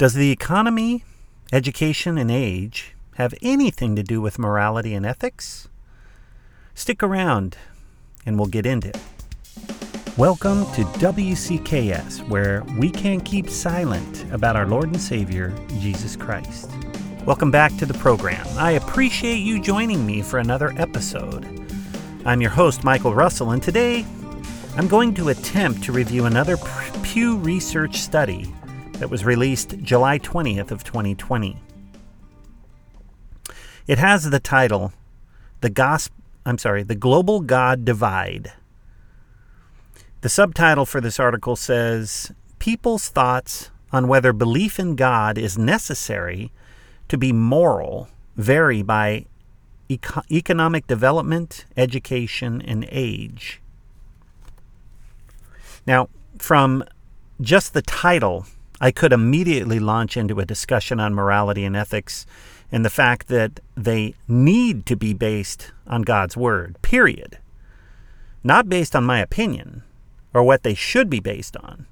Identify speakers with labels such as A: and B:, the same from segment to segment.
A: Does the economy, education, and age have anything to do with morality and ethics? Stick around and we'll get into it. Welcome to WCKS, where we can't keep silent about our Lord and Savior, Jesus Christ. Welcome back to the program. I appreciate you joining me for another episode. I'm your host, Michael Russell, and today I'm going to attempt to review another Pew Research study that was released July 20th of 2020. It has the title The Gospel I'm sorry, The Global God Divide. The subtitle for this article says People's thoughts on whether belief in God is necessary to be moral vary by eco- economic development, education, and age. Now, from just the title, I could immediately launch into a discussion on morality and ethics and the fact that they need to be based on God's Word, period. Not based on my opinion or what they should be based on,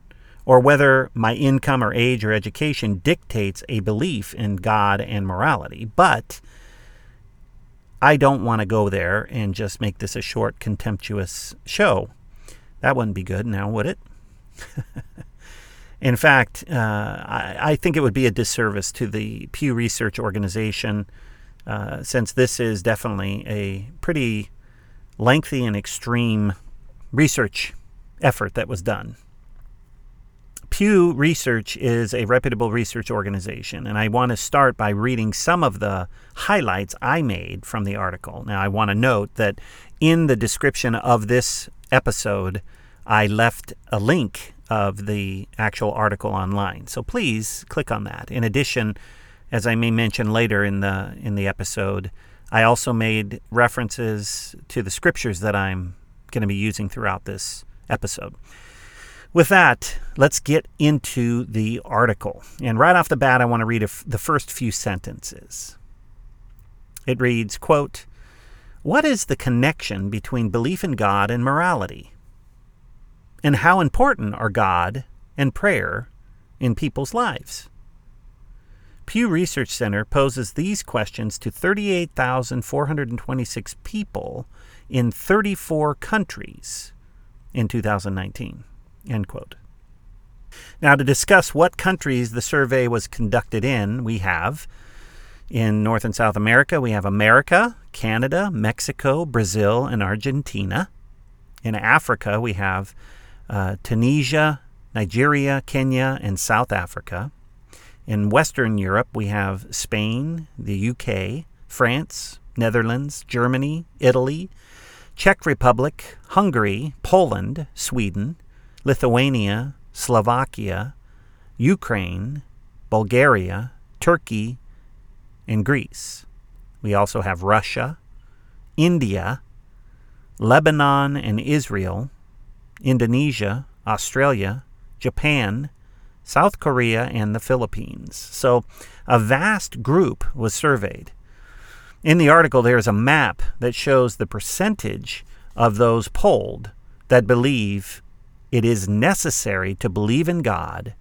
A: or whether my income or age or education dictates a belief in God and morality, but I don't want to go there and just make this a short, contemptuous show. That wouldn't be good now, would it? In fact, uh, I, I, think it would be a disservice to the Pew Research Organization, uh, since this is definitely a pretty lengthy and extreme research effort that was done. Pew Research is a reputable research organization, and I want to start by reading some of the highlights I made from the article. Now, I want to note that in the description of this episode, I left a link of the actual article online. So please click on that. In addition, as I may mention later in the in the episode, I also made references to the scriptures that I'm going to be using throughout this episode. With that, let's get into the article. And right off the bat, I want to read the first few sentences. It reads, quote, "What is the connection between belief in God and morality?" And how important are God and prayer in people's lives? Pew Research Center poses these questions to 38,426 people in 34 countries in 2019. End quote. Now, to discuss what countries the survey was conducted in, we have in North and South America, we have America, Canada, Mexico, Brazil, and Argentina. In Africa, we have uh, Tunisia, Nigeria, Kenya, and South Africa. In Western Europe, we have Spain, the UK, France, Netherlands, Germany, Italy, Czech Republic, Hungary, Poland, Sweden, Lithuania, Slovakia, Ukraine, Bulgaria, Turkey, and Greece. We also have Russia, India, Lebanon, and Israel, Indonesia, Australia, Japan, South Korea, and the Philippines. So a vast group was surveyed. In the article, there is a map that shows the percentage of those polled that believe it is necessary to believe in God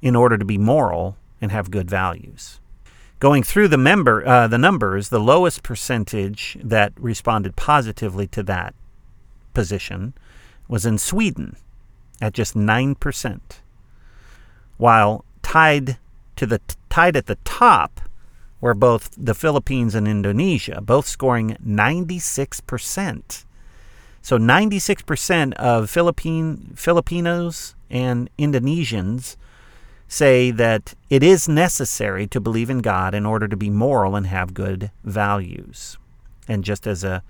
A: in order to be moral and have good values. Going through the member uh, the numbers, the lowest percentage that responded positively to that position was in Sweden at just 9%, while tied to the tied at the top were both the Philippines and Indonesia, both scoring 96%. So 96% of Philippine Filipinos and Indonesians say that it is necessary to believe in God in order to be moral and have good values. And just as a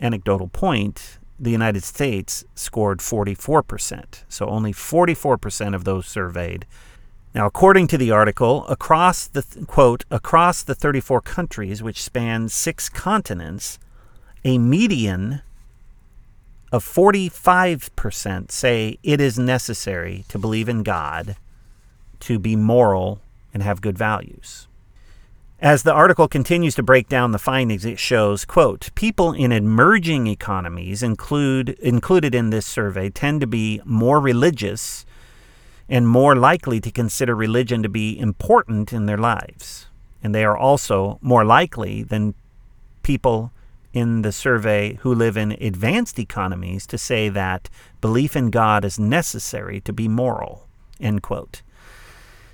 A: anecdotal point, the United States scored 44%. So only 44% of those surveyed. Now, according to the article, across the quote, across the 34 countries which span six continents, a median of 45% say it is necessary to believe in God to be moral and have good values. As the article continues to break down the findings, it shows, quote, people in emerging economies include included in this survey tend to be more religious and more likely to consider religion to be important in their lives. And they are also more likely than people in the survey who live in advanced economies to say that belief in God is necessary to be moral. End quote.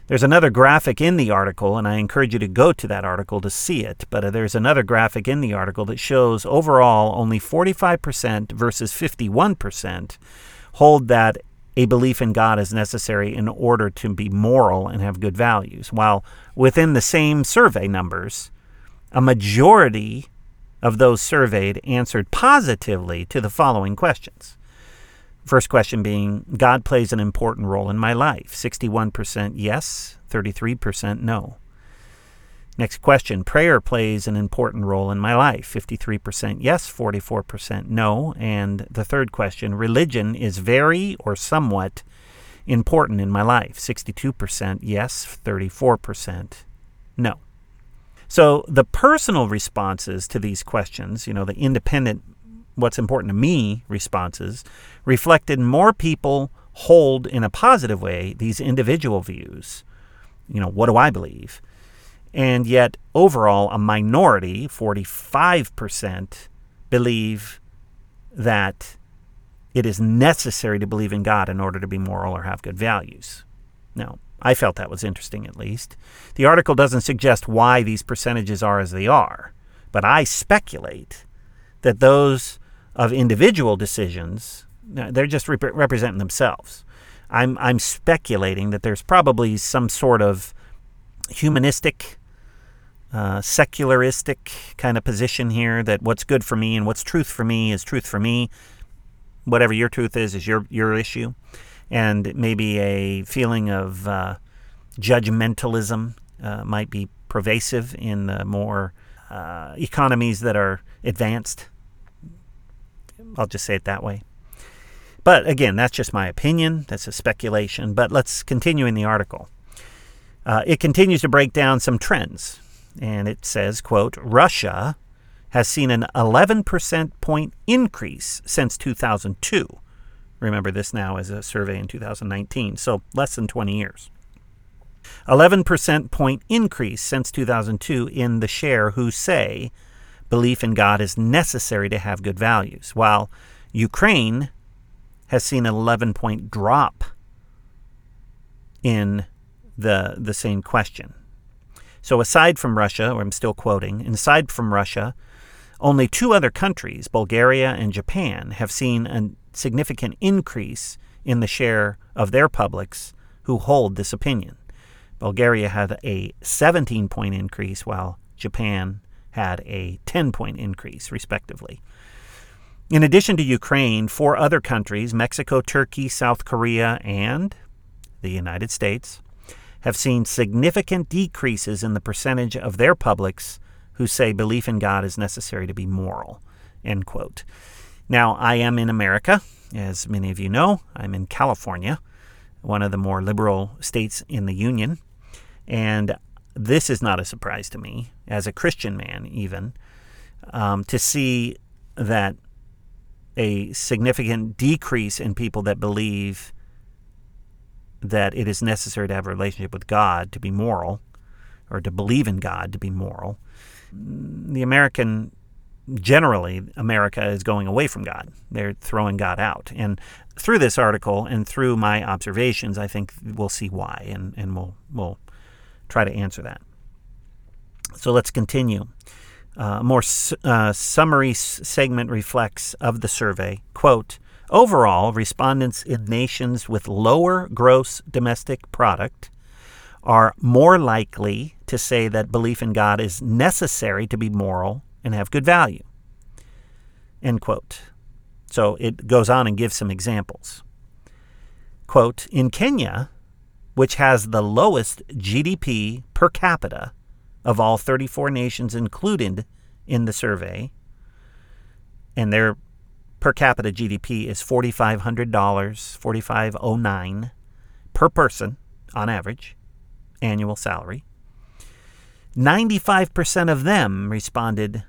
A: There's another graphic in the article, and I encourage you to go to that article to see it. But uh, there's another graphic in the article that shows overall only 45% versus 51% hold that a belief in God is necessary in order to be moral and have good values. While within the same survey numbers, a majority of those surveyed answered positively to the following questions First question being God plays an important role in my life. 61% yes, 33% no. Next question Prayer plays an important role in my life. 53% yes, 44% no. And the third question Religion is very or somewhat important in my life. 62% yes, 34% no. So the personal responses to these questions, you know, the independent what's important to me responses reflected more people hold in a positive way these individual views. You know, what do I believe? And yet, overall, a minority, 45%, believe that it is necessary to believe in God in order to be moral or have good values. Now, I felt that was interesting at least. The article doesn't suggest why these percentages are as they are, but I speculate that those of individual decisions, they're just rep- representing themselves. I'm, I'm speculating that there's probably some sort of humanistic, uh, secularistic kind of position here that what's good for me and what's truth for me is truth for me. Whatever your truth is, is your, your issue. And maybe a feeling of uh, judgmentalism uh, might be pervasive in the more uh, economies that are advanced I'll just say it that way. But again, that's just my opinion. That's a speculation. But let's continue in the article. Uh, it continues to break down some trends. And it says, quote, Russia has seen an 11% point increase since 2002. Remember, this now is a survey in 2019, so less than 20 years. 11% point increase since 2002 in the share who say belief in God is necessary to have good values, while Ukraine has seen an 11 point drop in the, the same question. So, aside from Russia, or I'm still quoting, aside from Russia, only two other countries, Bulgaria and Japan, have seen a significant increase in the share of their publics who hold this opinion. Bulgaria had a 17 point increase, while Japan had a 10 point increase, respectively. In addition to Ukraine, four other countries, Mexico, Turkey, South Korea, and the United States, have seen significant decreases in the percentage of their publics who say belief in God is necessary to be moral. End quote. Now, I am in America, as many of you know. I'm in California, one of the more liberal states in the Union. And this is not a surprise to me, as a Christian man, even, um, to see that a significant decrease in people that believe that it is necessary to have a relationship with God to be moral, or to believe in God to be moral. The American, generally, America is going away from God. They're throwing God out. And through this article and through my observations, I think we'll see why, and, and we'll, we'll try to answer that. So let's continue. Uh, a more uh, summary segment reflects of the survey. Quote, overall, respondents in nations with lower gross domestic product are more likely to say that belief in God is necessary to be moral and have good value. End quote. So it goes on and gives some examples. Quote, in Kenya, which has the lowest GDP per capita of all 34 nations included in the survey, and their per capita GDP is $4,500, 4509 per person on average, annual salary. 95% of them responded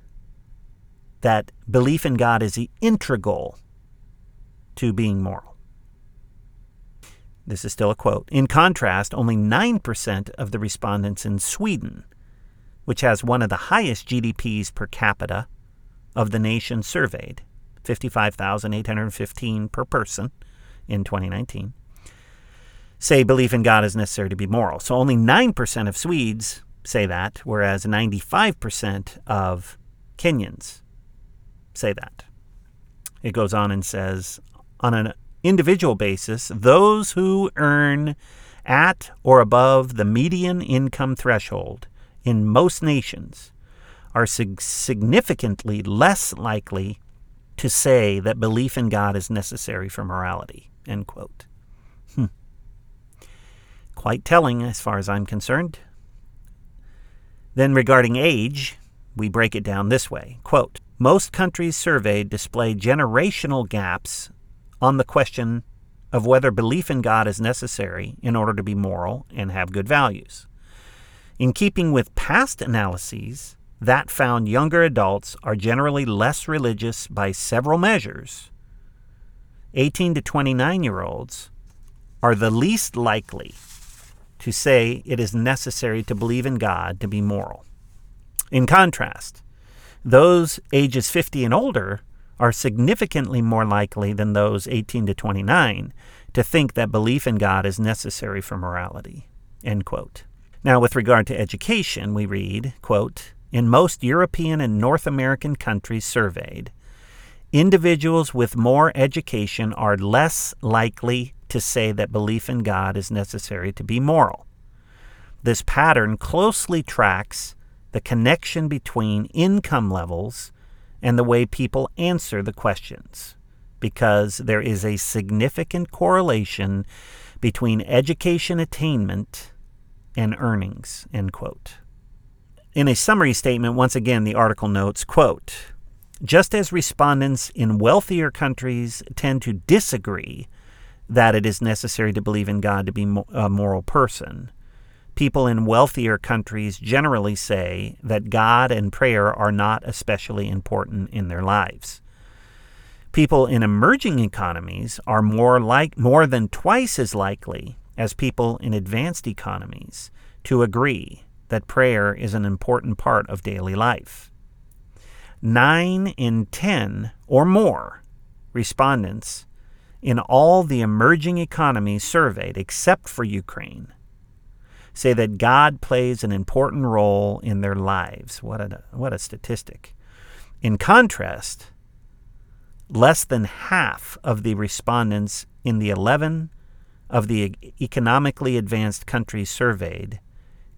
A: that belief in God is the integral to being moral. this is still a quote. In contrast, only 9% of the respondents in Sweden, which has one of the highest GDPs per capita of the nation surveyed, 55,815 per person in 2019, say belief in God is necessary to be moral. So only 9% of Swedes say that, whereas 95% of Kenyans say that. It goes on and says on an individual basis, those who earn at or above the median income threshold in most nations are sig- significantly less likely to say that belief in God is necessary for morality. End quote. Hmm. Quite telling as far as I'm concerned. Then regarding age, we break it down this way. Quote, most countries surveyed display generational gaps on the question of whether belief in God is necessary in order to be moral and have good values. In keeping with past analyses, that found younger adults are generally less religious by several measures. 18 to 29 year olds are the least likely to say it is necessary to believe in God to be moral. In contrast, those ages 50 and older are significantly more likely than those 18 to 29 to think that belief in God is necessary for morality. End quote. Now, with regard to education, we read, quote, in most European and North American countries surveyed, individuals with more education are less likely to say that belief in God is necessary to be moral. This pattern closely tracks the connection between income levels and the way people answer the questions, because there is a significant correlation between education attainment and earnings. End quote. In a summary statement, once again, the article notes, quote, just as respondents in wealthier countries tend to disagree that it is necessary to believe in God to be a moral person, people in wealthier countries generally say that God and prayer are not especially important in their lives. People in emerging economies are more like more than twice as likely as people in advanced economies to agree that prayer is an important part of daily life. 9 in 10 or more respondents in all the emerging economies surveyed except for Ukraine say that God plays an important role in their lives. What a, what a statistic. In contrast, less than half of the respondents in the 11 of the economically advanced countries surveyed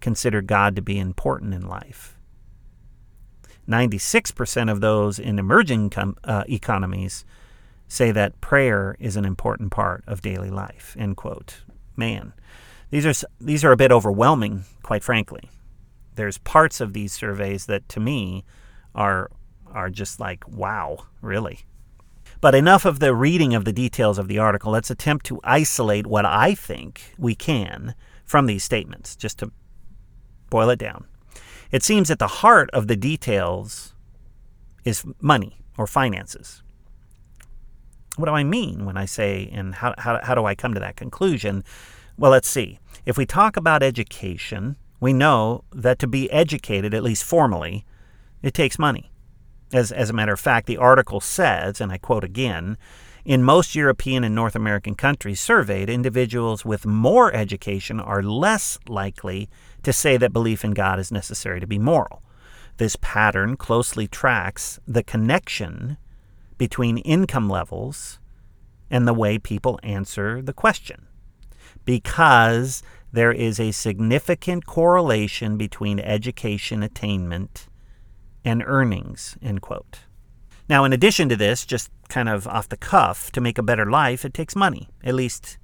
A: consider God to be important in life. 96% of those in emerging com- uh, economies say that prayer is an important part of daily life. End quote. Man, these are these are a bit overwhelming, quite frankly. There's parts of these surveys that to me are are just like wow, really. But enough of the reading of the details of the article. Let's attempt to isolate what I think we can from these statements, just to boil it down. It seems that the heart of the details is money or finances. What do I mean when I say, and how, how, how do I come to that conclusion? Well, let's see. If we talk about education, we know that to be educated, at least formally, it takes money. As, as a matter of fact, the article says, and I quote again, in most European and North American countries surveyed, individuals with more education are less likely to say that belief in God is necessary to be moral. This pattern closely tracks the connection between income levels and the way people answer the question because there is a significant correlation between education attainment and earnings, end quote. Now, in addition to this, just kind of off the cuff, to make a better life, it takes money, at least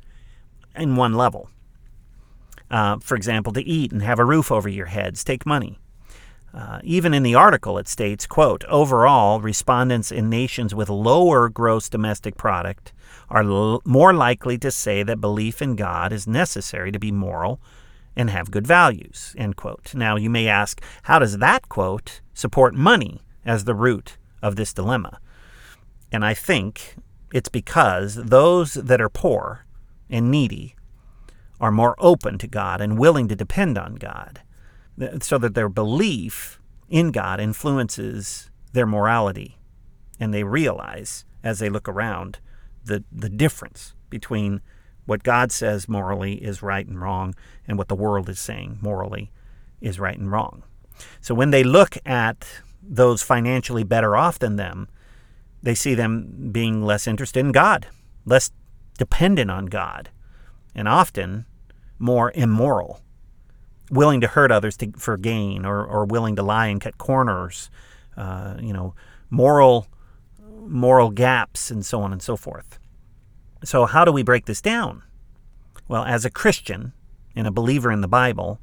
A: in one level. Uh, for example, to eat and have a roof over your heads take money. Uh, even in the article, it states, quote, overall, respondents in nations with lower gross domestic product are l- more likely to say that belief in God is necessary to be moral and have good values, end quote. Now, you may ask, how does that quote support money as the root of this dilemma? And I think it's because those that are poor and needy are more open to God and willing to depend on God, so that their belief in God influences their morality. And they realize, as they look around, the, the difference between what God says morally is right and wrong and what the world is saying morally is right and wrong. So when they look at those financially better off than them, they see them being less interested in God, less dependent on God, and often more immoral, willing to hurt others to, for gain, or, or willing to lie and cut corners, uh, you know, moral moral gaps, and so on and so forth. So, how do we break this down? Well, as a Christian and a believer in the Bible,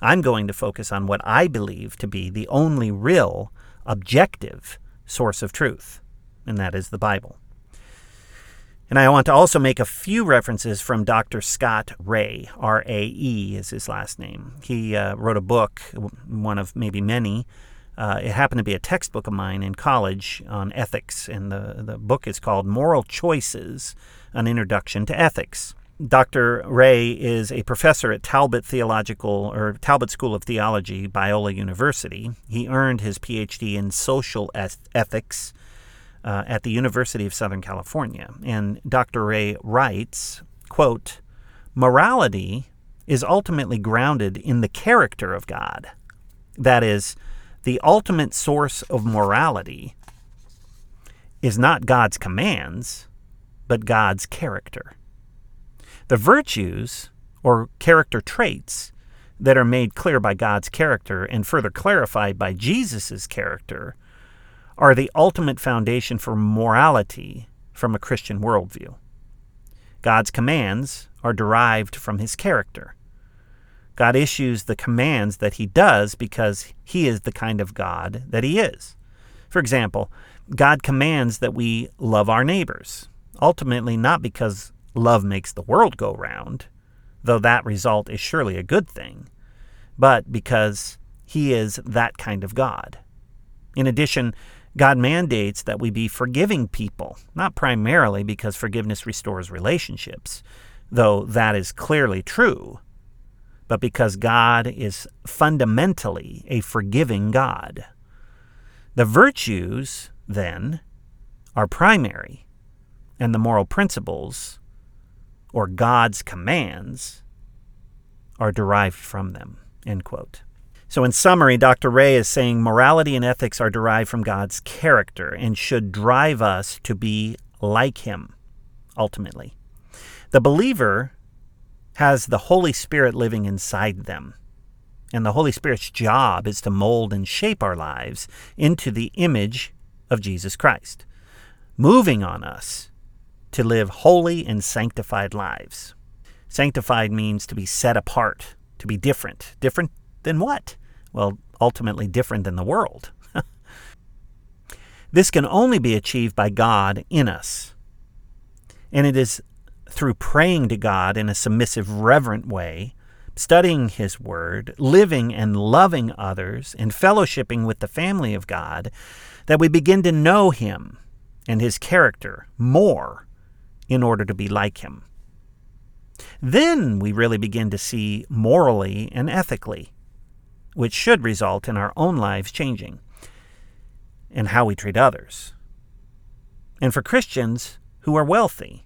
A: I'm going to focus on what I believe to be the only real, objective source of truth, and that is the Bible. And I want to also make a few references from Dr. Scott Rae. R A E is his last name. He uh, wrote a book, one of maybe many. Uh, it happened to be a textbook of mine in college on ethics, and the, the book is called Moral Choices An Introduction to Ethics. Dr. Rae is a professor at Talbot Theological or Talbot School of Theology, Biola University. He earned his PhD in social ethics uh, at the University of Southern California. And Dr. Rae writes, quote, Morality is ultimately grounded in the character of God. That is, the ultimate source of morality is not God's commands, but God's character. The virtues or character traits that are made clear by God's character and further clarified by Jesus' character are the ultimate foundation for morality from a Christian worldview. God's commands are derived from his character. God issues the commands that he does because he is the kind of God that he is. For example, God commands that we love our neighbors, ultimately not because love makes the world go round, though that result is surely a good thing, but because he is that kind of God. In addition, God mandates that we be forgiving people, not primarily because forgiveness restores relationships, though that is clearly true, but because God is fundamentally a forgiving God. The virtues, then, are primary, and the moral principles or God's commands are derived from them. So, in summary, Dr. Rae is saying morality and ethics are derived from God's character and should drive us to be like Him, ultimately. The believer has the Holy Spirit living inside them. And the Holy Spirit's job is to mold and shape our lives into the image of Jesus Christ, moving on us to live holy and sanctified lives. Sanctified means to be set apart, to be different. Different than what? Well, ultimately different than the world. this can only be achieved by God in us. And it is through praying to God in a submissive, reverent way, studying His Word, living and loving others, and fellowshipping with the family of God that we begin to know Him and His character more in order to be like him. Then we really begin to see morally and ethically, which should result in our own lives changing and how we treat others. And for Christians who are wealthy,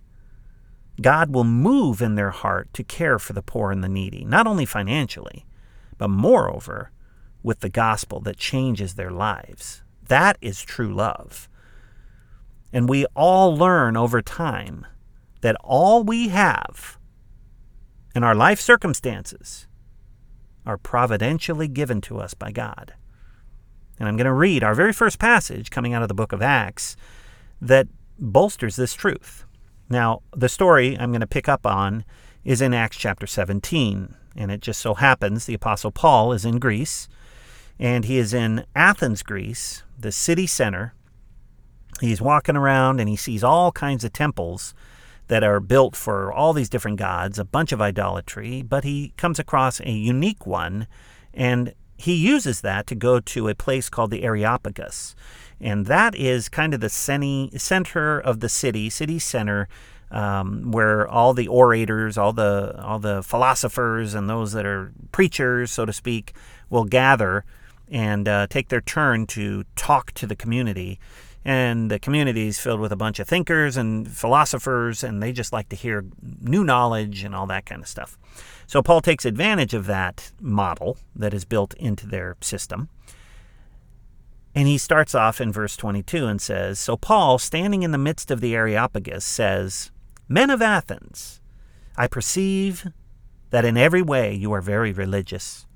A: God will move in their heart to care for the poor and the needy, not only financially, but moreover with the gospel that changes their lives. That is true love. And we all learn over time that all we have in our life circumstances are providentially given to us by God. And I'm going to read our very first passage coming out of the book of Acts that bolsters this truth. Now, the story I'm going to pick up on is in Acts chapter 17. And it just so happens the Apostle Paul is in Greece, and he is in Athens, Greece, the city center, he's walking around and he sees all kinds of temples that are built for all these different gods, a bunch of idolatry, but he comes across a unique one and he uses that to go to a place called the Areopagus. And that is kind of the center of the city, city center. um, where all the orators, all the all the philosophers, and those that are preachers, so to speak, will gather and uh, take their turn to talk to the community. And the community is filled with a bunch of thinkers and philosophers, and they just like to hear new knowledge and all that kind of stuff. So Paul takes advantage of that model that is built into their system. And he starts off in verse 22 and says So Paul, standing in the midst of the Areopagus, says, Men of Athens, I perceive that in every way you are very religious.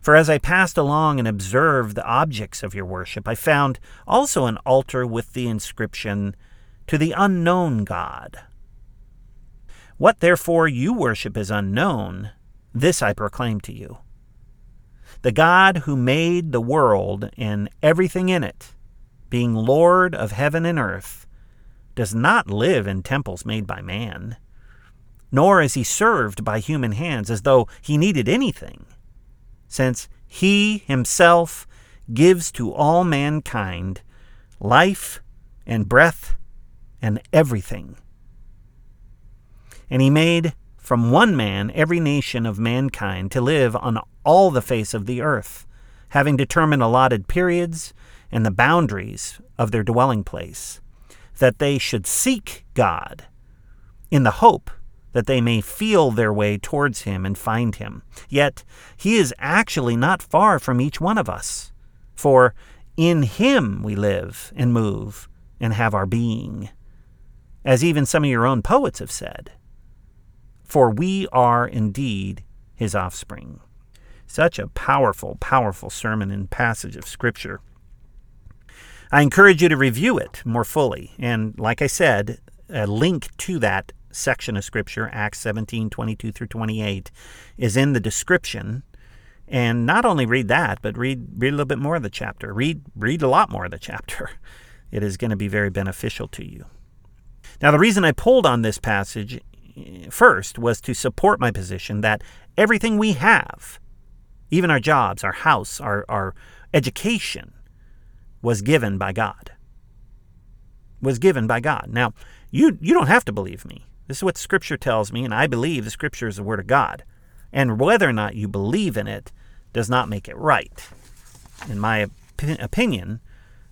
A: For as I passed along and observed the objects of your worship, I found also an altar with the inscription, To the unknown God. What therefore you worship is unknown, this I proclaim to you. The God who made the world and everything in it, being Lord of heaven and earth, does not live in temples made by man, nor is he served by human hands as though he needed anything since he himself gives to all mankind life and breath and everything. And he made from one man every nation of mankind to live on all the face of the earth, having determined allotted periods and the boundaries of their dwelling place, that they should seek God in the hope that they may feel their way towards him and find him. Yet he is actually not far from each one of us. For in him we live and move and have our being, as even some of your own poets have said. For we are indeed his offspring. Such a powerful, powerful sermon and passage of Scripture. I encourage you to review it more fully. And like I said, a link to that section of Scripture, Acts 17 22 through 28, is in the description. And not only read that, but read, read a little bit more of the chapter. Read, read a lot more of the chapter. It is going to be very beneficial to you. Now, the reason I pulled on this passage first was to support my position that everything we have, even our jobs, our house, our, our education, was given by God. Was given by God. Now, you, you don't have to believe me. This is what Scripture tells me, and I believe the Scripture is the Word of God. And whether or not you believe in it does not make it right. In my op- opinion,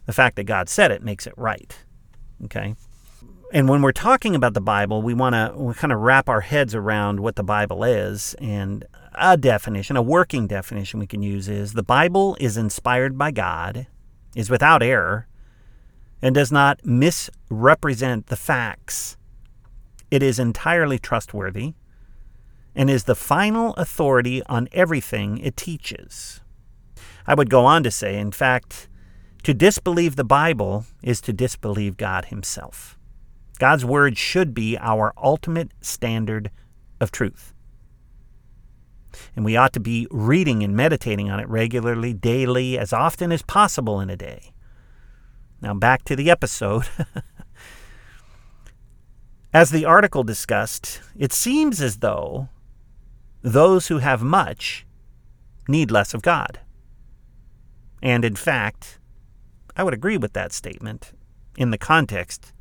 A: the fact that God said it makes it right. Okay? And when we're talking about the Bible, we want to kind of wrap our heads around what the Bible is. And a definition, a working definition we can use is the Bible is inspired by God, is without error, and does not misrepresent the facts it is entirely trustworthy and is the final authority on everything it teaches. I would go on to say, in fact, to disbelieve the Bible is to disbelieve God Himself. God's Word should be our ultimate standard of truth. And we ought to be reading and meditating on it regularly, daily, as often as possible in a day. Now, back to the episode. As the article discussed, it seems as though those who have much need less of God. And in fact, I would agree with that statement in the context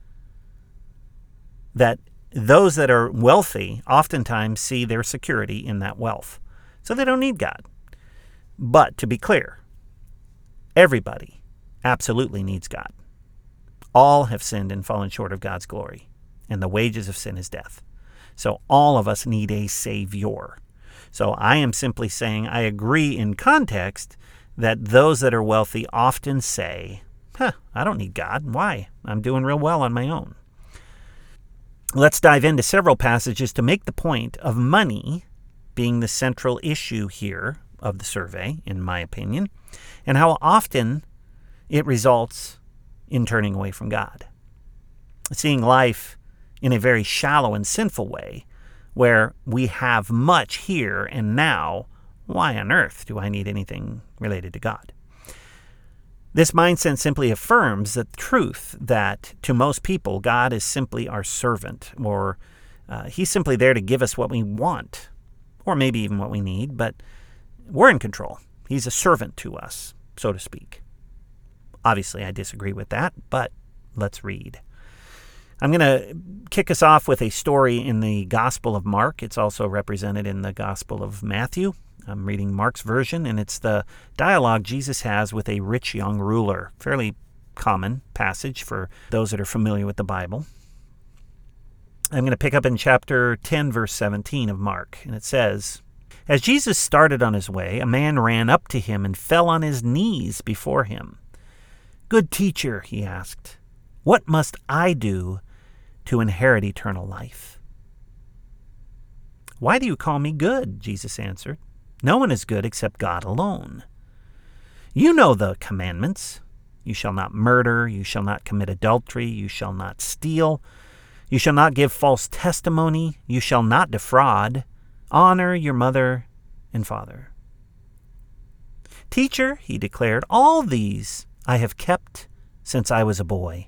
A: that those that are wealthy oftentimes see their security in that wealth. So they don't need God. But to be clear, everybody absolutely needs God. All have sinned and fallen short of God's glory and the wages of sin is death. So all of us need a Savior. So I am simply saying I agree in context that those that are wealthy often say, huh, I don't need God. Why? I'm doing real well on my own. Let's dive into several passages to make the point of money being the central issue here of the survey, in my opinion, and how often it results in turning away from God. Seeing life in a very shallow and sinful way, where we have much here and now. Why on earth do I need anything related to God? This mindset simply affirms the truth that to most people, God is simply our servant, or uh, He's simply there to give us what we want, or maybe even what we need, but we're in control. He's a servant to us, so to speak. Obviously, I disagree with that, but let's read. I'm going to kick us off with a story in the Gospel of Mark. It's also represented in the Gospel of Matthew. I'm reading Mark's version, and it's the dialogue Jesus has with a rich young ruler. Fairly common passage for those that are familiar with the Bible. I'm going to pick up in chapter 10, verse 17 of Mark, and it says, As Jesus started on his way, a man ran up to him and fell on his knees before him. Good teacher, he asked, what must I do to inherit eternal life? Why do you call me good? Jesus answered. No one is good except God alone. You know the commandments. You shall not murder, you shall not commit adultery, you shall not steal, you shall not give false testimony, you shall not defraud, honor your mother and father. Teacher, he declared, all these I have kept since I was a boy.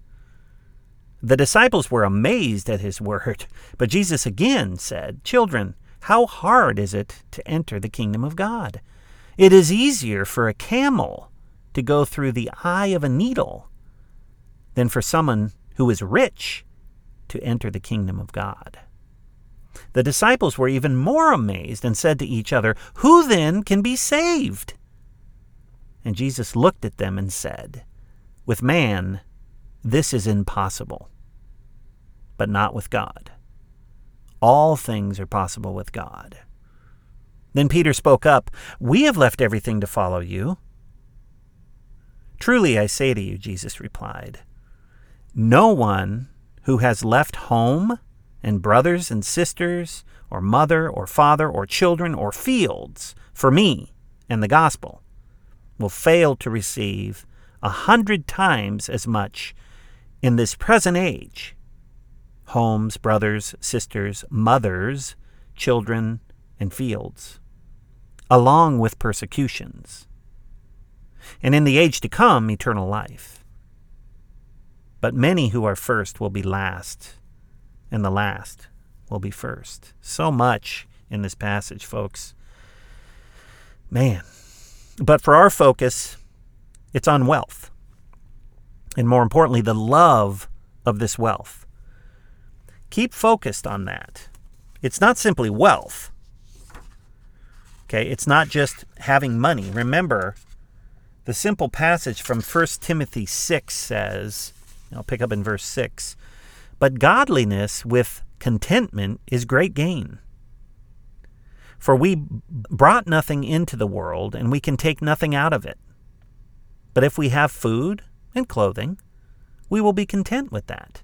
A: The disciples were amazed at his word, but Jesus again said, Children, how hard is it to enter the kingdom of God? It is easier for a camel to go through the eye of a needle than for someone who is rich to enter the kingdom of God. The disciples were even more amazed and said to each other, Who then can be saved? And Jesus looked at them and said, With man, this is impossible, but not with God. All things are possible with God. Then Peter spoke up, We have left everything to follow you. Truly I say to you, Jesus replied, no one who has left home and brothers and sisters, or mother or father or children or fields for me and the gospel will fail to receive a hundred times as much in this present age homes, brothers, sisters, mothers, children, and fields, along with persecutions, and in the age to come, eternal life. But many who are first will be last, and the last will be first. So much in this passage, folks. Man. But for our focus, it's on wealth and more importantly, the love of this wealth. Keep focused on that. It's not simply wealth. Okay, it's not just having money. Remember, the simple passage from 1 Timothy 6 says, I'll pick up in verse 6, but godliness with contentment is great gain. For we brought nothing into the world, and we can take nothing out of it. But if we have food and clothing, we will be content with that.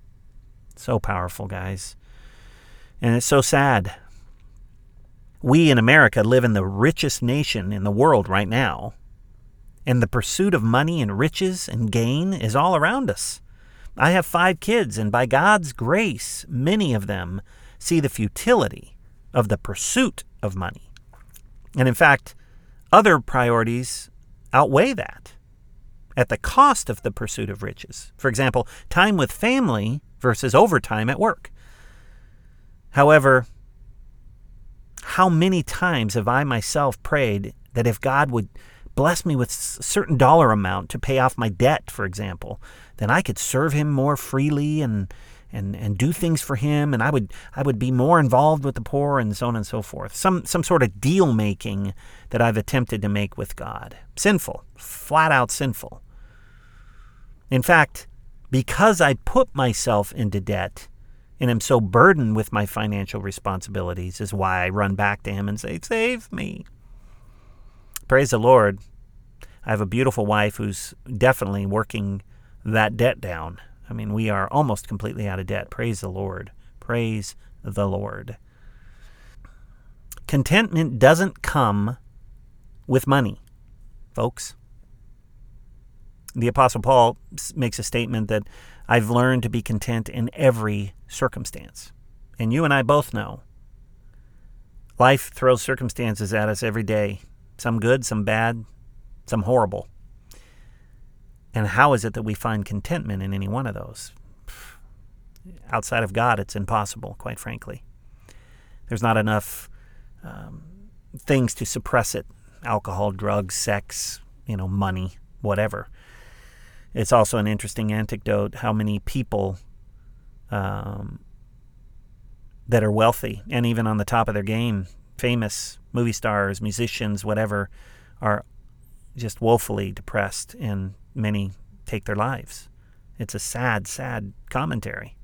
A: So powerful, guys. And it's so sad. We in America live in the richest nation in the world right now, and the pursuit of money and riches and gain is all around us. I have five kids, and by God's grace, many of them see the futility of the pursuit of money. And in fact, other priorities outweigh that at the cost of the pursuit of riches. For example, time with family versus overtime at work. However, how many times have I myself prayed that if God would bless me with a certain dollar amount to pay off my debt, for example, then I could serve him more freely and and, and do things for him and I would I would be more involved with the poor and so on and so forth. Some some sort of deal making that I've attempted to make with God. Sinful, flat out sinful. In fact, because I put myself into debt and am so burdened with my financial responsibilities, is why I run back to Him and say, Save me. Praise the Lord. I have a beautiful wife who's definitely working that debt down. I mean, we are almost completely out of debt. Praise the Lord. Praise the Lord. Contentment doesn't come with money, folks. The Apostle Paul makes a statement that I've learned to be content in every circumstance. And you and I both know life throws circumstances at us every day some good, some bad, some horrible. And how is it that we find contentment in any one of those? Outside of God, it's impossible, quite frankly. There's not enough um, things to suppress it alcohol, drugs, sex, you know, money, whatever. It's also an interesting anecdote how many people um, that are wealthy and even on the top of their game, famous movie stars, musicians, whatever, are just woefully depressed and many take their lives. It's a sad, sad commentary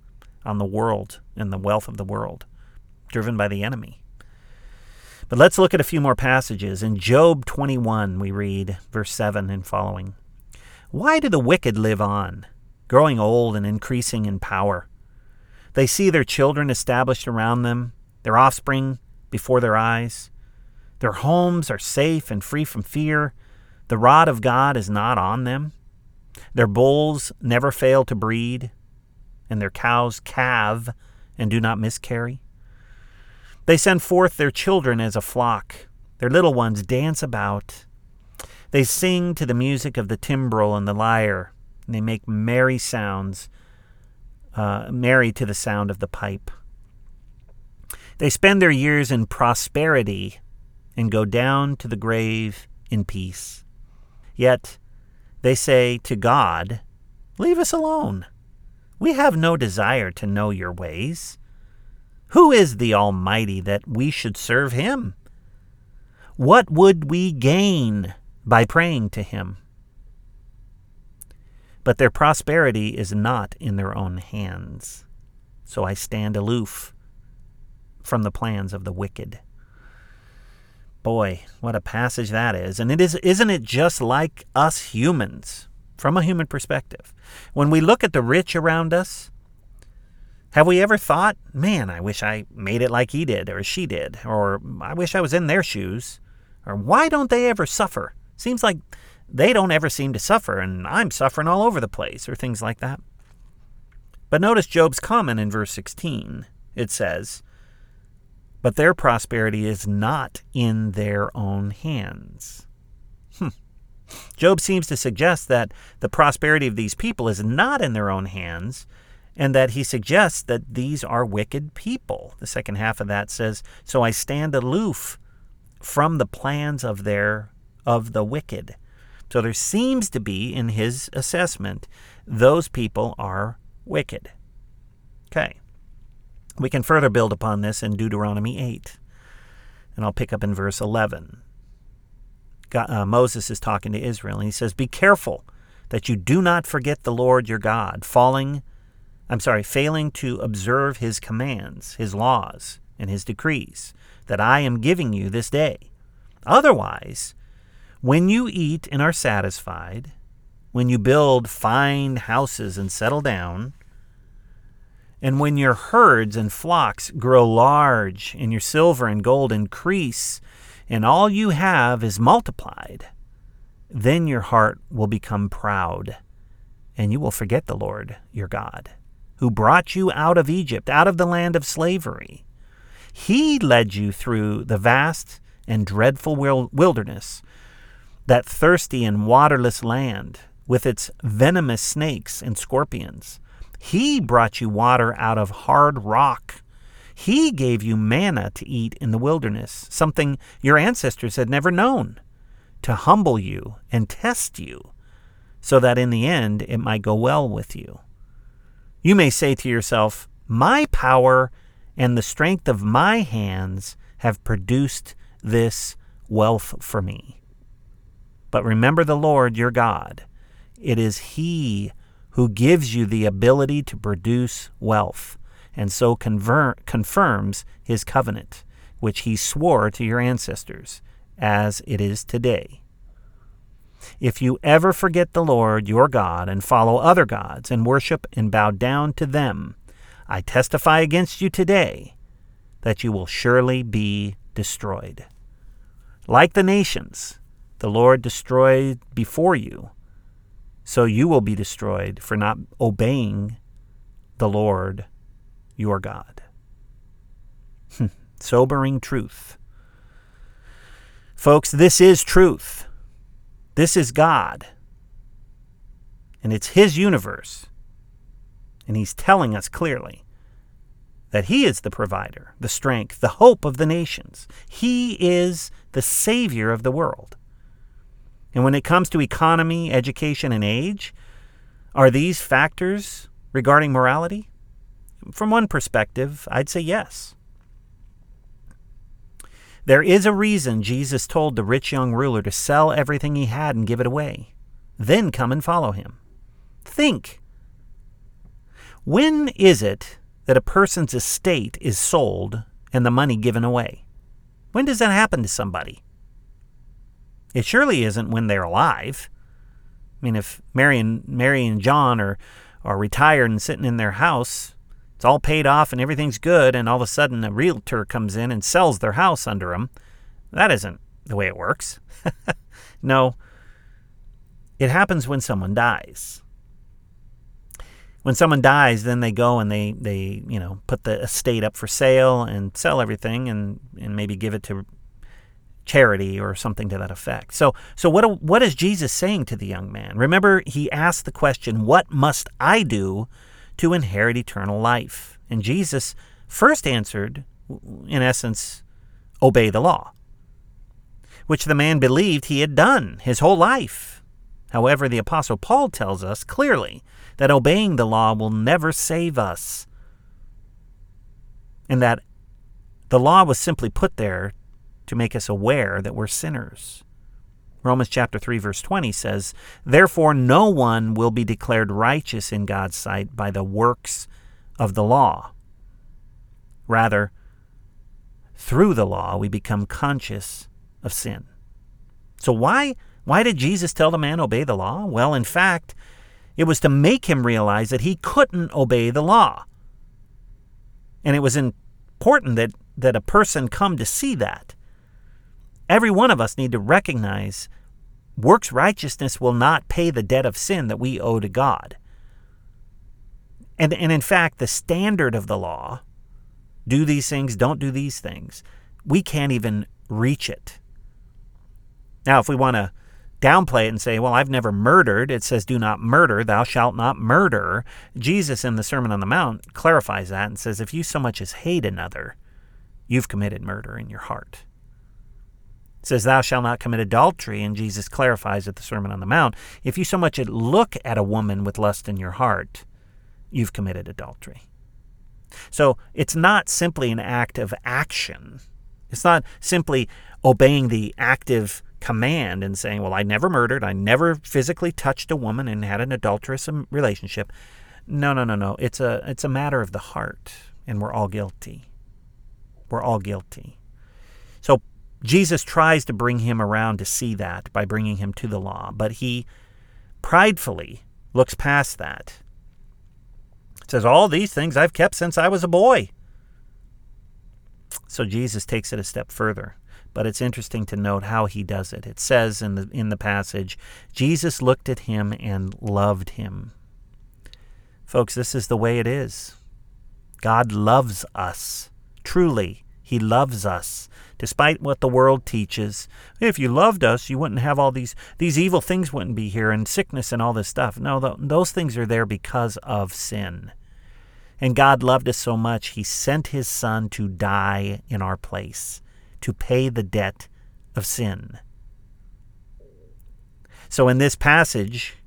A: on the world and the wealth of the world, driven by the enemy. But let's look at a few more passages. In Job 21, we read verse 7 and following Why do the wicked live on, growing old and increasing in power? They see their children established around them, their offspring before their eyes. Their homes are safe and free from fear. The rod of God is not on them. Their bulls never fail to breed, and their cows calve and do not miscarry. They send forth their children as a flock. Their little ones dance about. They sing to the music of the timbrel and the lyre, and they make merry sounds, uh, merry to the sound of the pipe. They spend their years in prosperity and go down to the grave in peace. Yet they say to God, Leave us alone. We have no desire to know your ways. Who is the Almighty that we should serve him? What would we gain by praying to him? But their prosperity is not in their own hands. So I stand aloof from the plans of the wicked. Boy, what a passage that is. And it is isn't it just like us humans from a human perspective? When we look at the rich around us, have we ever thought, man, I wish I made it like he did or she did, or I wish I was in their shoes, or why don't they ever suffer? Seems like they don't ever seem to suffer, and I'm suffering all over the place, or things like that. But notice Job's comment in verse 16. It says, But their prosperity is not in their own hands. Hmm. Job seems to suggest that the prosperity of these people is not in their own hands, and that he suggests that these are wicked people. The second half of that says, "So I stand aloof from the plans of their of the wicked." So there seems to be in his assessment those people are wicked. Okay. We can further build upon this in Deuteronomy 8. And I'll pick up in verse 11. God, uh, Moses is talking to Israel, and he says, Be careful that you do not forget the Lord your God, falling I'm sorry, failing to observe his commands, his laws, and his decrees that I am giving you this day. Otherwise, when you eat and are satisfied, when you build fine houses and settle down, and when your herds and flocks grow large, and your silver and gold increase, and all you have is multiplied, then your heart will become proud, and you will forget the Lord your God who brought you out of Egypt, out of the land of slavery. He led you through the vast and dreadful wilderness, that thirsty and waterless land with its venomous snakes and scorpions. He brought you water out of hard rock. He gave you manna to eat in the wilderness, something your ancestors had never known, to humble you and test you, so that in the end it might go well with you. You may say to yourself, My power and the strength of my hands have produced this wealth for me. But remember the Lord your God. It is He who gives you the ability to produce wealth, and so conver- confirms his covenant, which he swore to your ancestors, as it is today. If you ever forget the Lord your God and follow other gods and worship and bow down to them, I testify against you today that you will surely be destroyed. Like the nations, the Lord destroyed before you, so you will be destroyed for not obeying the Lord your God. Sobering truth. Folks, this is truth. This is God. And it's His universe. And He's telling us clearly that He is the provider, the strength, the hope of the nations. He is the Savior of the world. And when it comes to economy, education, and age, are these factors regarding morality? From one perspective, I'd say yes. There is a reason Jesus told the rich young ruler to sell everything he had and give it away. Then come and follow him. Think. When is it that a person's estate is sold and the money given away? When does that happen to somebody? It surely isn't when they're alive. I mean, if Mary and, Mary and John are, are retired and sitting in their house, it's all paid off and everything's good, and all of a sudden a realtor comes in and sells their house under them. That isn't the way it works. no, it happens when someone dies. When someone dies, then they go and they, they you know put the estate up for sale and sell everything and, and maybe give it to charity or something to that effect. So so what what is Jesus saying to the young man? Remember he asked the question, "What must I do to inherit eternal life. And Jesus first answered, in essence, obey the law, which the man believed he had done his whole life. However, the Apostle Paul tells us clearly that obeying the law will never save us, and that the law was simply put there to make us aware that we're sinners. Romans chapter 3 verse 20 says, "Therefore no one will be declared righteous in God's sight by the works of the law. Rather, through the law we become conscious of sin." So why why did Jesus tell the man obey the law? Well, in fact, it was to make him realize that he couldn't obey the law. And it was important that, that a person come to see that. Every one of us need to recognize works righteousness will not pay the debt of sin that we owe to God. And, and in fact, the standard of the law do these things, don't do these things we can't even reach it. Now, if we want to downplay it and say, well, I've never murdered, it says, do not murder, thou shalt not murder. Jesus in the Sermon on the Mount clarifies that and says, if you so much as hate another, you've committed murder in your heart says, Thou shalt not commit adultery, and Jesus clarifies at the Sermon on the Mount, if you so much as look at a woman with lust in your heart, you've committed adultery. So it's not simply an act of action. It's not simply obeying the active command and saying, Well, I never murdered, I never physically touched a woman and had an adulterous um, relationship. No, no, no, no. It's a it's a matter of the heart, and we're all guilty. We're all guilty. So Jesus tries to bring him around to see that by bringing him to the law, but he pridefully looks past that. It says, All these things I've kept since I was a boy. So Jesus takes it a step further. But it's interesting to note how he does it. It says in the, in the passage, Jesus looked at him and loved him. Folks, this is the way it is. God loves us. Truly, He loves us despite what the world teaches. If you loved us, you wouldn't have all these these evil things wouldn't be here and sickness and all this stuff. No, th- those things are there because of sin. And God loved us so much, he sent his son to die in our place, to pay the debt of sin. So in this passage,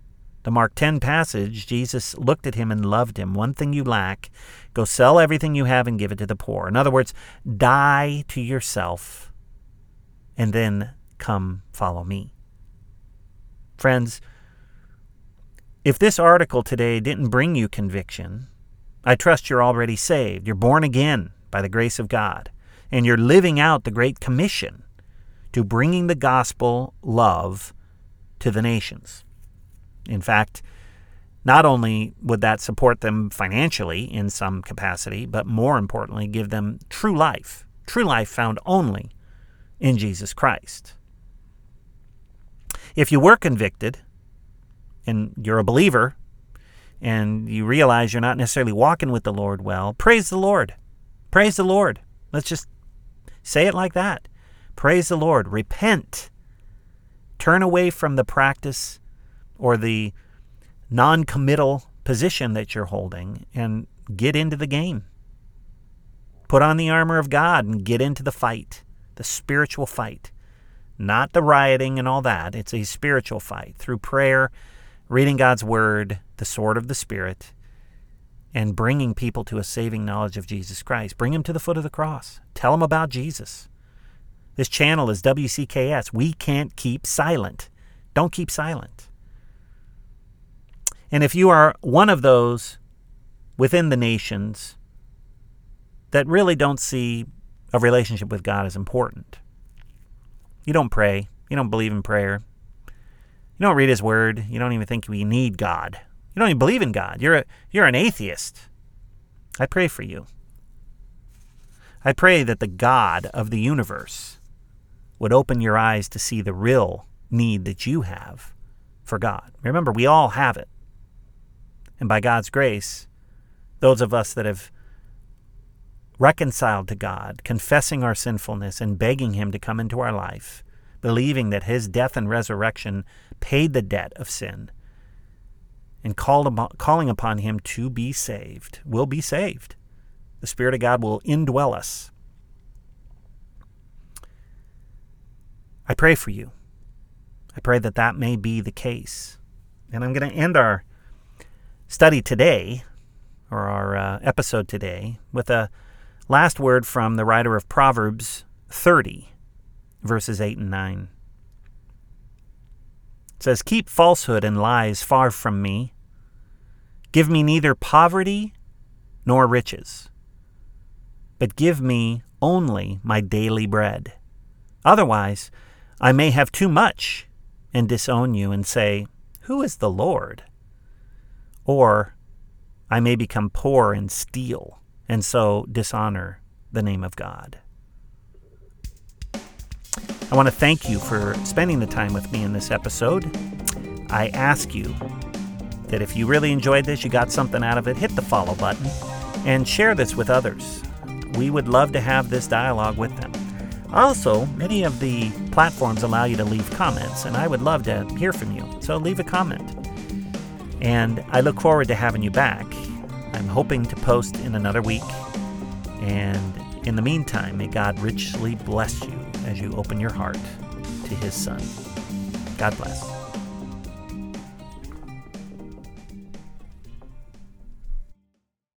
A: the Mark 10 passage, Jesus looked at him and loved him. One thing you lack, go sell everything you have and give it to the poor. In other words, die to yourself and then come follow me. Friends, If this article today didn't bring you conviction, I trust you're already saved. You're born again by the grace of God, and you're living out the Great Commission to bringing the gospel love to the nations. In fact, not only would that support them financially in some capacity, but more importantly, give them true life, true life found only in Jesus Christ. If you were convicted and you're a believer and you realize you're not necessarily walking with the Lord well, praise the Lord. Praise the Lord. Let's just say it like that. Praise the Lord. Repent. Turn away from the practice or the non committal position that you're holding and get into the game. Put on the armor of God and get into the fight, the spiritual fight. Not the rioting and all that. It's a spiritual fight through prayer, reading God's word, the sword of the Spirit, and bringing people to a saving knowledge of Jesus Christ. Bring them to the foot of the cross. Tell them about Jesus. This channel is WCKS. We can't keep silent. Don't keep silent. And if you are one of those within the nations that really don't see a relationship with God as important, you don't pray, you don't believe in prayer, you don't read His Word, you don't even think we need God, you don't even believe in God, you're, a, you're an atheist. I pray for you. I pray that the God of the universe would open your eyes to see the real need that you have for God. Remember, we all have it. And by God's grace, those of us that have reconciled to God, confessing our sinfulness and begging Him to come into our life, believing that His death and resurrection paid the debt of sin, and calling upon Him to be saved, will be saved. The Spirit of God will indwell us. I pray for you. I pray that that may be the case. And I'm going to end our study today, or our uh, episode today, with a last word from the writer of Proverbs 30, verses 8 and 9. It says, Keep falsehood and lies far from me. Give me neither poverty nor riches, but give me only my daily bread. Otherwise, I may have too much and disown you and say, Who is the Lord? Or I may become poor and steal, and so dishonor the name of God. I want to thank you for spending the time with me in this episode. I ask you that if you really enjoyed this, you got something out of it, hit the follow button and share this with others. We would love to have this dialogue with them. Also, many of the platforms allow you to leave comments, and I would love to hear from you. So leave a comment. And I look forward to having you back. I'm hoping to post in another week. And in the meantime, may God richly bless you as you open your heart to His Son. God bless.